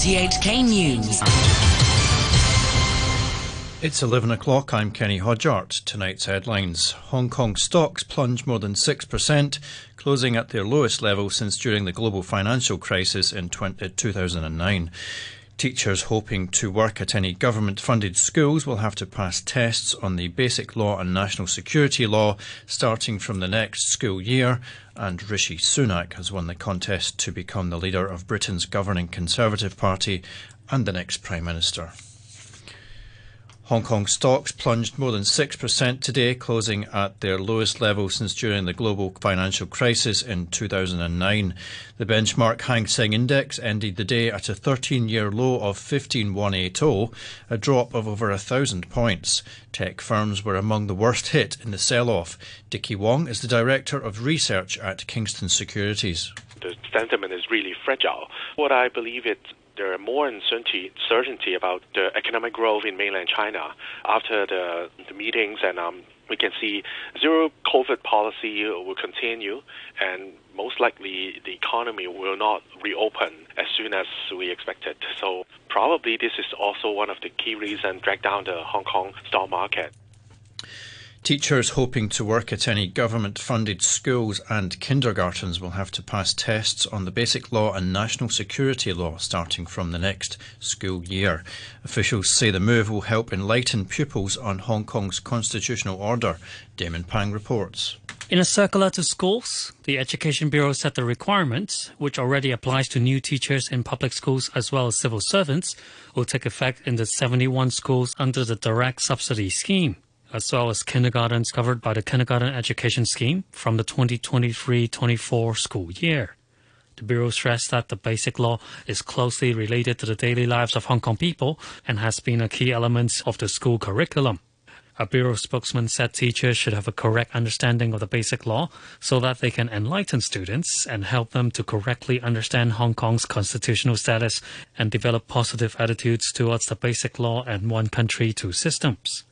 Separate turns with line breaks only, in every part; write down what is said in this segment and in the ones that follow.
RTHK News.
It's 11 o'clock. I'm Kenny Hodgart. Tonight's headlines. Hong Kong stocks plunged more than 6%, closing at their lowest level since during the global financial crisis in uh, 2009. Teachers hoping to work at any government funded schools will have to pass tests on the Basic Law and National Security Law starting from the next school year. And Rishi Sunak has won the contest to become the leader of Britain's governing Conservative Party and the next Prime Minister. Hong Kong stocks plunged more than 6% today, closing at their lowest level since during the global financial crisis in 2009. The benchmark Hang Seng Index ended the day at a 13 year low of 15180, a drop of over a thousand points. Tech firms were among the worst hit in the sell off. Dickie Wong is the Director of Research at Kingston Securities.
The sentiment is really fragile. What I believe it there are more uncertainty certainty about the economic growth in mainland China after the, the meetings, and um, we can see zero COVID policy will continue, and most likely the economy will not reopen as soon as we expected. So probably this is also one of the key reasons drag down the Hong Kong stock market.
Teachers hoping to work at any government funded schools and kindergartens will have to pass tests on the Basic Law and National Security Law starting from the next school year. Officials say the move will help enlighten pupils on Hong Kong's constitutional order. Damon Pang reports.
In a circular to schools, the Education Bureau said the requirement, which already applies to new teachers in public schools as well as civil servants, will take effect in the 71 schools under the direct subsidy scheme as well as kindergartens covered by the Kindergarten Education Scheme from the 2023-24 school year. The Bureau stressed that the basic law is closely related to the daily lives of Hong Kong people and has been a key element of the school curriculum. A Bureau spokesman said teachers should have a correct understanding of the basic law so that they can enlighten students and help them to correctly understand Hong Kong's constitutional status and develop positive attitudes towards the basic law and one country, two systems.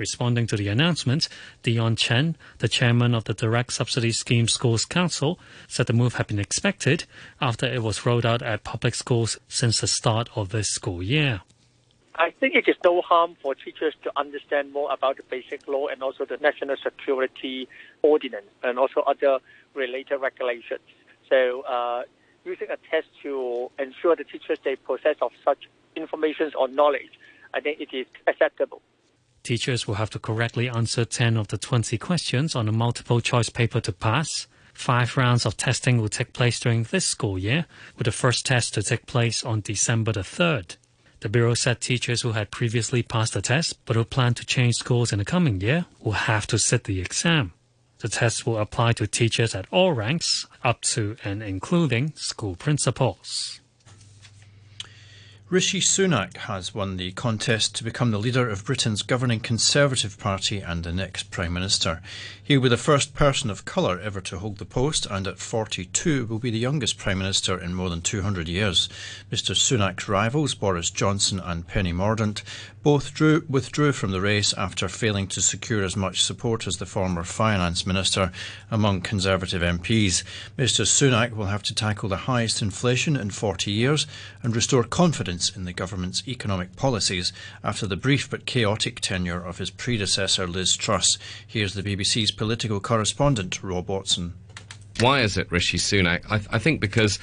Responding to the announcement, Dion Chen, the chairman of the Direct Subsidy Scheme Schools Council, said the move had been expected after it was rolled out at public schools since the start of this school year.
I think it is no harm for teachers to understand more about the basic law and also the national security ordinance and also other related regulations. So, uh, using a test to ensure the teachers they possess of such information or knowledge, I think it is acceptable.
Teachers will have to correctly answer 10 of the 20 questions on a multiple choice paper to pass. Five rounds of testing will take place during this school year, with the first test to take place on December the 3rd. The Bureau said teachers who had previously passed the test but who plan to change schools in the coming year will have to sit the exam. The test will apply to teachers at all ranks, up to and including school principals.
Rishi Sunak has won the contest to become the leader of Britain's governing Conservative Party and the next Prime Minister. He will be the first person of colour ever to hold the post and at 42 will be the youngest Prime Minister in more than 200 years. Mr Sunak's rivals, Boris Johnson and Penny Mordaunt, both drew, withdrew from the race after failing to secure as much support as the former Finance Minister among Conservative MPs. Mr Sunak will have to tackle the highest inflation in 40 years and restore confidence in the government's economic policies after the brief but chaotic tenure of his predecessor Liz Truss. Here's the BBC's political correspondent Rob Watson.
Why is it Rishi Sunak? I, th- I, think because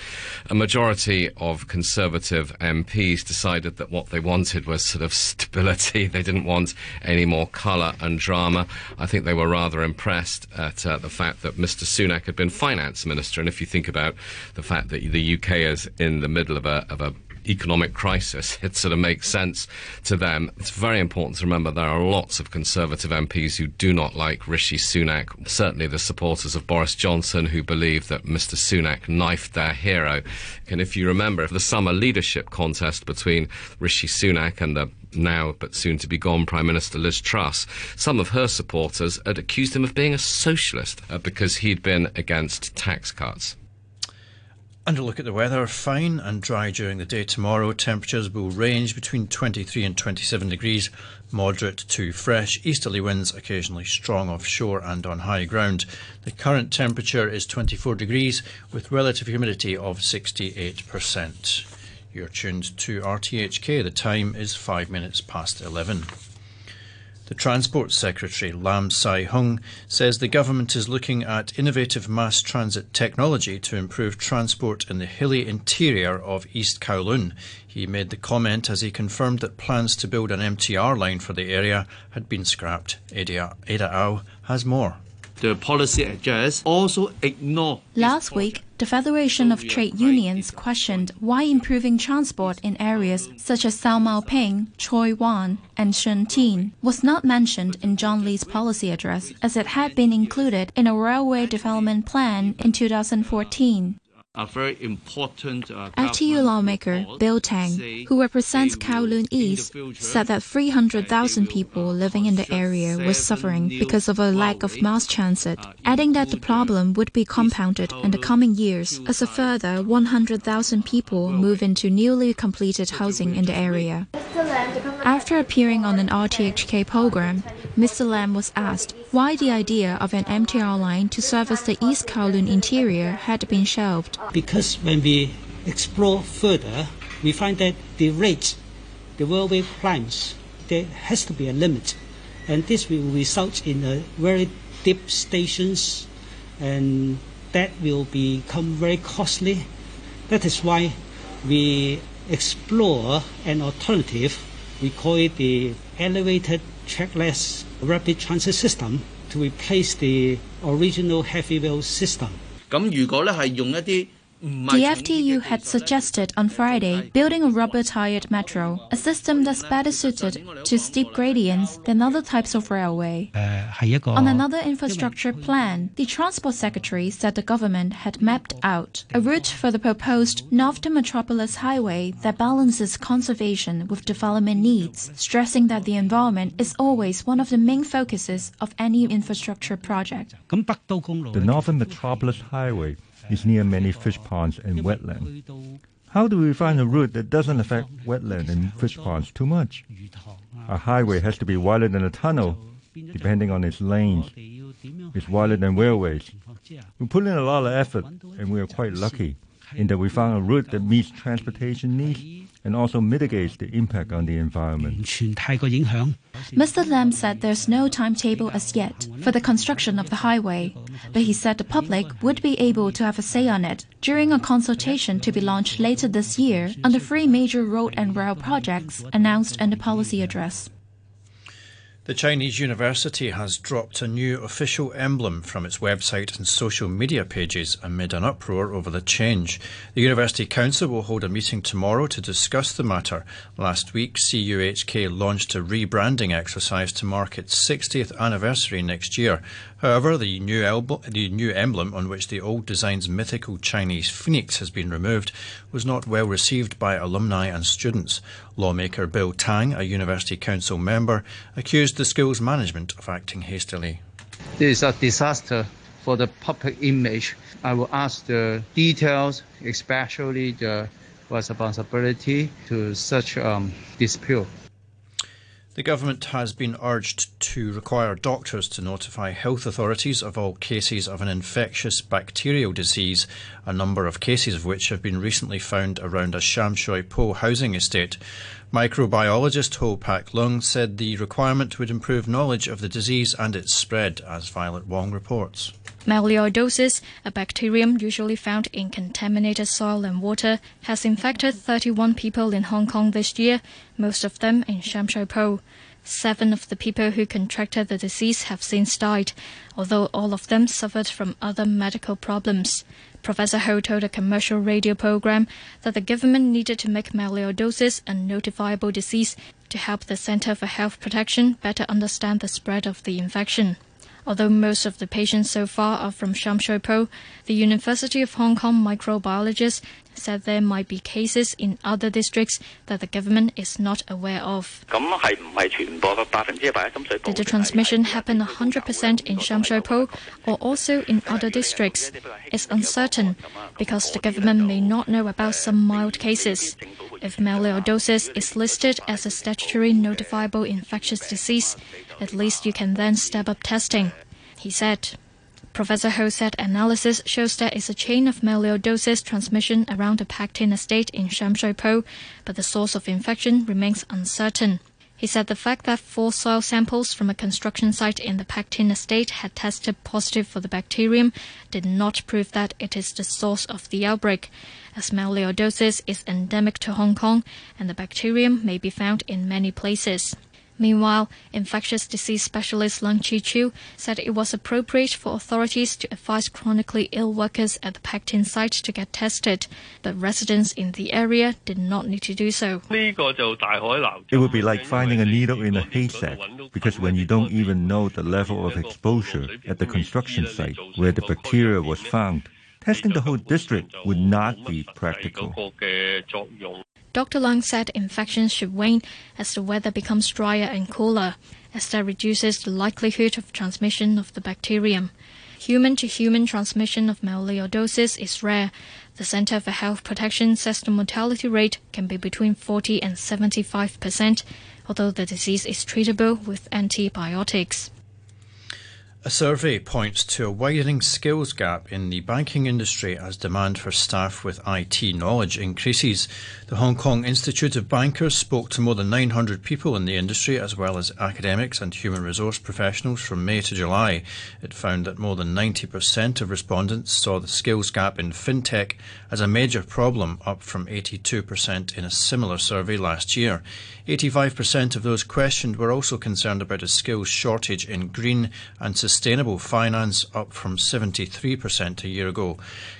a majority of Conservative MPs decided that what they wanted was sort of stability. They didn't want any more colour and drama. I think they were rather impressed at uh, the fact that Mr. Sunak had been finance minister. And if you think about the fact that the UK is in the middle of a, of a economic crisis, it sort of makes sense to them. It's very important to remember there are lots of Conservative MPs who do not like Rishi Sunak. Certainly the supporters of Boris Johnson who believe that Mr. Sunak knifed their hero. And if you remember the summer leadership contest between Rishi Sunak and the now but soon to be gone Prime Minister Liz Truss, some of her supporters had accused him of being a socialist uh, because he'd been against tax cuts.
And a look at the weather, fine and dry during the day tomorrow. Temperatures will range between 23 and 27 degrees, moderate to fresh. Easterly winds occasionally strong offshore and on high ground. The current temperature is 24 degrees with relative humidity of 68%. You're tuned to RTHK. The time is five minutes past 11. The Transport Secretary, Lam Sai Hung, says the government is looking at innovative mass transit technology to improve transport in the hilly interior of East Kowloon. He made the comment as he confirmed that plans to build an MTR line for the area had been scrapped. Ada, Ada Au has more
the policy adjust also ignore.
Last week, the Federation of Trade Unions questioned why improving transport in areas such as Sau Mau Ping, Choi Wan, and Shun Tin was not mentioned in John Lee's policy address as it had been included in a railway development plan in 2014
a very important uh,
FTU lawmaker Bill Tang, who represents Kowloon East, said that 300,000 people living in the area were suffering because of a lack of mass transit, adding that the problem would be compounded in the coming years as a further 100,000 people move into newly completed housing in the area. After appearing on an RTHK program, Mr. Lam was asked why the idea of an MTR line to service the East Kowloon interior had been shelved.
Because when we explore further, we find that the rate, the railway climbs, there has to be a limit. And this will result in a very deep stations and that will become very costly. That is why we explore an alternative we call it the elevated trackless rapid transit system to replace the original heavy rail system.
咁如果咧系用一啲
the FTU had suggested on Friday building a rubber-tired metro, a system that's better suited to steep gradients than other types of railway. On another infrastructure plan, the Transport Secretary said the government had mapped out a route for the proposed Northern Metropolis Highway that balances conservation with development needs, stressing that the environment is always one of the main focuses of any infrastructure project.
The Northern Metropolis Highway is near many fish ponds and wetlands. How do we find a route that doesn't affect wetland and fish ponds too much? A highway has to be wider than a tunnel, depending on its lanes. It's wider than railways. We put in a lot of effort, and we are quite lucky in that we found a route that meets transportation needs and also mitigates the impact on the environment.
Mr. Lam said there's no timetable as yet for the construction of the highway, but he said the public would be able to have a say on it during a consultation to be launched later this year on the three major road and rail projects announced in the policy address.
The Chinese university has dropped a new official emblem from its website and social media pages amid an uproar over the change. The University Council will hold a meeting tomorrow to discuss the matter. Last week, CUHK launched a rebranding exercise to mark its 60th anniversary next year. However, the new, the new emblem, on which the old design's mythical Chinese phoenix has been removed, was not well received by alumni and students. Lawmaker Bill Tang, a University Council member, accused the school's management of acting hastily.
This is a disaster for the public image. I will ask the details, especially the responsibility to such um, dispute.
The government has been urged to require doctors to notify health authorities of all cases of an infectious bacterial disease, a number of cases of which have been recently found around a Sham Shui Po housing estate. Microbiologist Ho Pak-leung said the requirement would improve knowledge of the disease and its spread, as Violet Wong reports.
Melioidosis, a bacterium usually found in contaminated soil and water, has infected 31 people in Hong Kong this year, most of them in Sham Shui Po. Seven of the people who contracted the disease have since died, although all of them suffered from other medical problems. Professor Ho told a commercial radio program that the government needed to make melioidosis a notifiable disease to help the Center for Health Protection better understand the spread of the infection. Although most of the patients so far are from Sham Shui Po, the University of Hong Kong microbiologist said there might be cases in other districts that the government is not aware of. Did the transmission happen 100% in Sham Shui Po or also in other districts? It's uncertain because the government may not know about some mild cases. If melioidosis is listed as a statutory notifiable infectious disease, at least you can then step up testing, he said. Professor Ho said analysis shows there is a chain of melioidosis transmission around the Pak Tin estate in Sham Shui Po, but the source of infection remains uncertain. He said the fact that four soil samples from a construction site in the Pak Tin estate had tested positive for the bacterium did not prove that it is the source of the outbreak, as melioidosis is endemic to Hong Kong and the bacterium may be found in many places. Meanwhile, infectious disease specialist Leung Chi-Chiu said it was appropriate for authorities to advise chronically ill workers at the Pak Tin site to get tested, but residents in the area did not need to do so.
It would be like finding a needle in a haystack because when you don't even know the level of exposure at the construction site where the bacteria was found, testing the whole district would not be practical.
Dr. Leung said infections should wane as the weather becomes drier and cooler, as that reduces the likelihood of transmission of the bacterium. Human to human transmission of melioidosis is rare. The Center for Health Protection says the mortality rate can be between 40 and 75 percent, although the disease is treatable with antibiotics.
A survey points to a widening skills gap in the banking industry as demand for staff with IT knowledge increases. The Hong Kong Institute of Bankers spoke to more than 900 people in the industry, as well as academics and human resource professionals from May to July. It found that more than 90% of respondents saw the skills gap in fintech as a major problem, up from 82% in a similar survey last year. 85% of those questioned were also concerned about a skills shortage in green and sustainable finance, up from 73% a year ago.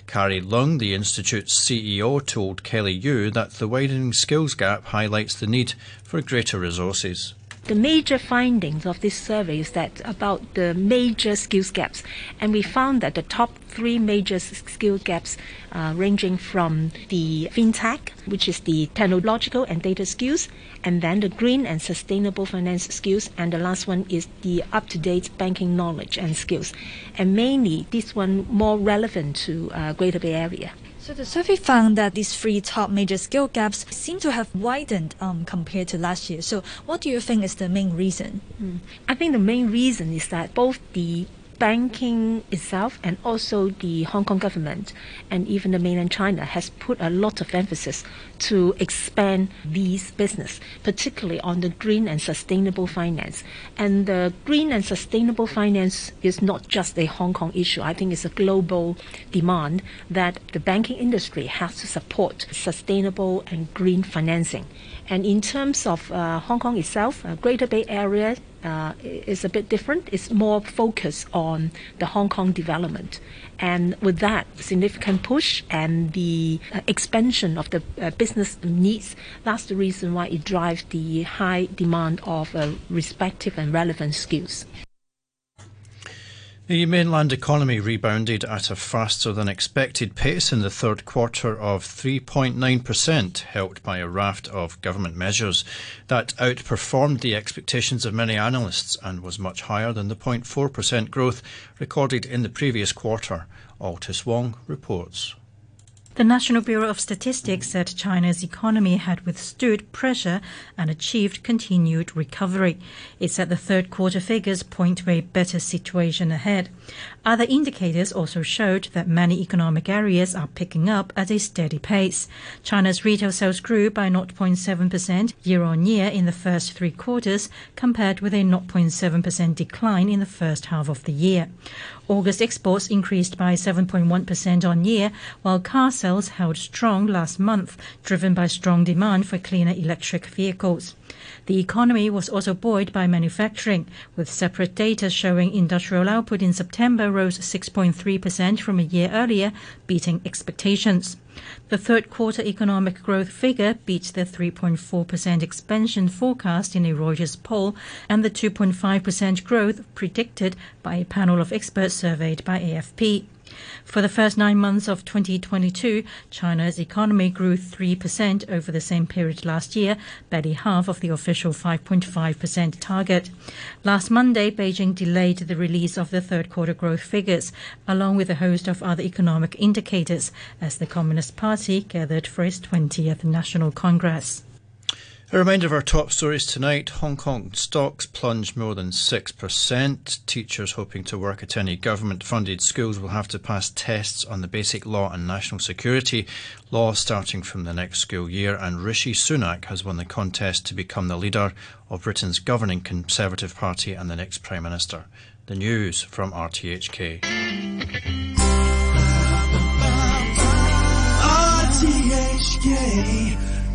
Carrie Leung, the Institute's CEO, told Kelly Yu that the widening skills gap highlights the need for greater resources.
The major findings of this survey is that about the major skills gaps, and we found that the top three major skill gaps, uh, ranging from the fintech, which is the technological and data skills, and then the green and sustainable finance skills, and the last one is the up-to-date banking knowledge and skills, and mainly this one more relevant to uh, Greater Bay Area.
So the survey found that these three top major skill gaps seem to have widened um, compared to last year. So what do you think is the main reason?
Mm. I think the main reason is that both the banking itself and also the Hong Kong government and even the mainland China has put a lot of emphasis to expand these business, particularly on the green and sustainable finance. And the green and sustainable finance is not just a Hong Kong issue. I think it's a global demand that the banking industry has to support sustainable and green financing. And in terms of uh, Hong Kong itself, uh, Greater Bay Area uh, is a bit different. It's more focused on the Hong Kong development. And with that significant push and the uh, expansion of the uh, business needs, that's the reason why it drives the high demand of uh, respective and relevant skills.
The mainland economy rebounded at a faster than expected pace in the third quarter of 3.9%, helped by a raft of government measures that outperformed the expectations of many analysts and was much higher than the 0.4% growth recorded in the previous quarter. Altus Wong reports.
The National Bureau of Statistics said China's economy had withstood pressure and achieved continued recovery. It said the third quarter figures point to a better situation ahead. Other indicators also showed that many economic areas are picking up at a steady pace. China's retail sales grew by 0.7% year on year in the first three quarters, compared with a 0.7% decline in the first half of the year. August exports increased by 7.1% on year, while car sales held strong last month, driven by strong demand for cleaner electric vehicles. The economy was also buoyed by manufacturing, with separate data showing industrial output in September rose 6.3% from a year earlier, beating expectations. The third quarter economic growth figure beats the 3.4% expansion forecast in a Reuters poll and the 2.5% growth predicted by a panel of experts surveyed by AFP. For the first nine months of 2022, China's economy grew 3% over the same period last year, barely half of the official 5.5% target. Last Monday, Beijing delayed the release of the third quarter growth figures, along with a host of other economic indicators, as the Communist Party gathered for its 20th National Congress.
A reminder of our top stories tonight. Hong Kong stocks plunged more than 6%. Teachers hoping to work at any government funded schools will have to pass tests on the basic law and national security law starting from the next school year. And Rishi Sunak has won the contest to become the leader of Britain's governing Conservative Party and the next Prime Minister. The news from RTHK.
RTHK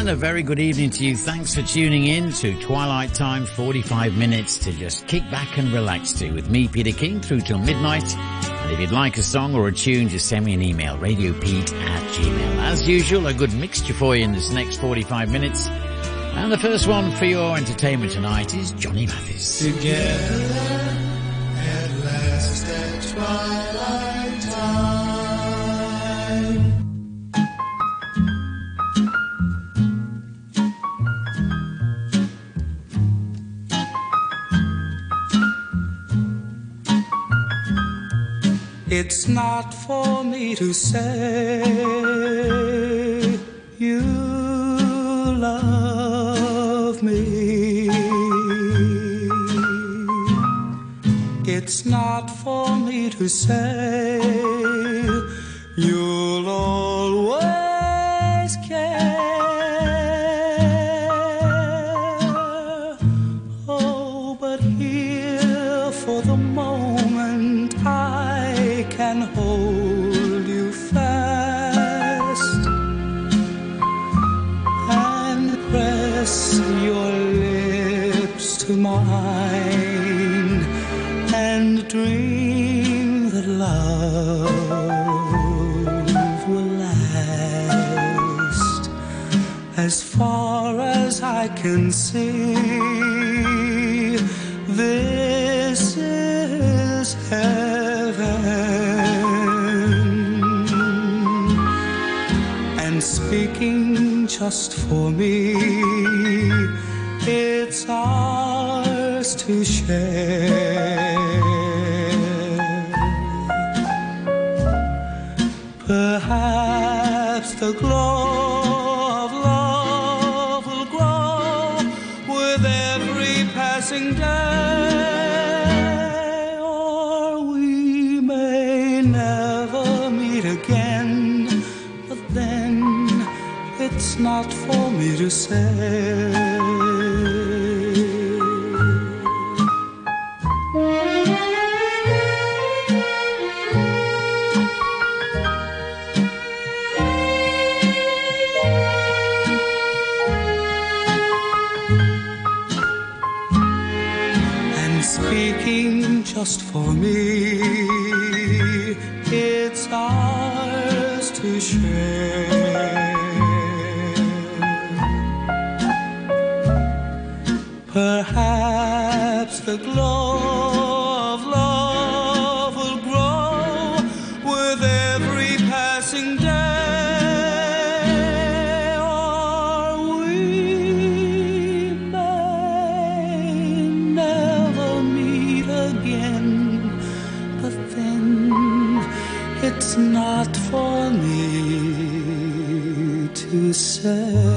And a very good evening to you. Thanks for tuning in to Twilight Time, 45 minutes to just kick back and relax to with me, Peter King, through till midnight. And if you'd like a song or a tune, just send me an email, radiopete at gmail. As usual, a good mixture for you in this next 45 minutes. And the first one for your entertainment tonight is Johnny Mathis.
Together at last at twilight It's not for me to say you love me. It's not for me to say can see. This is heaven and speaking just for me, it's ours to share. Perhaps the glow to say. and speaking just for me. Not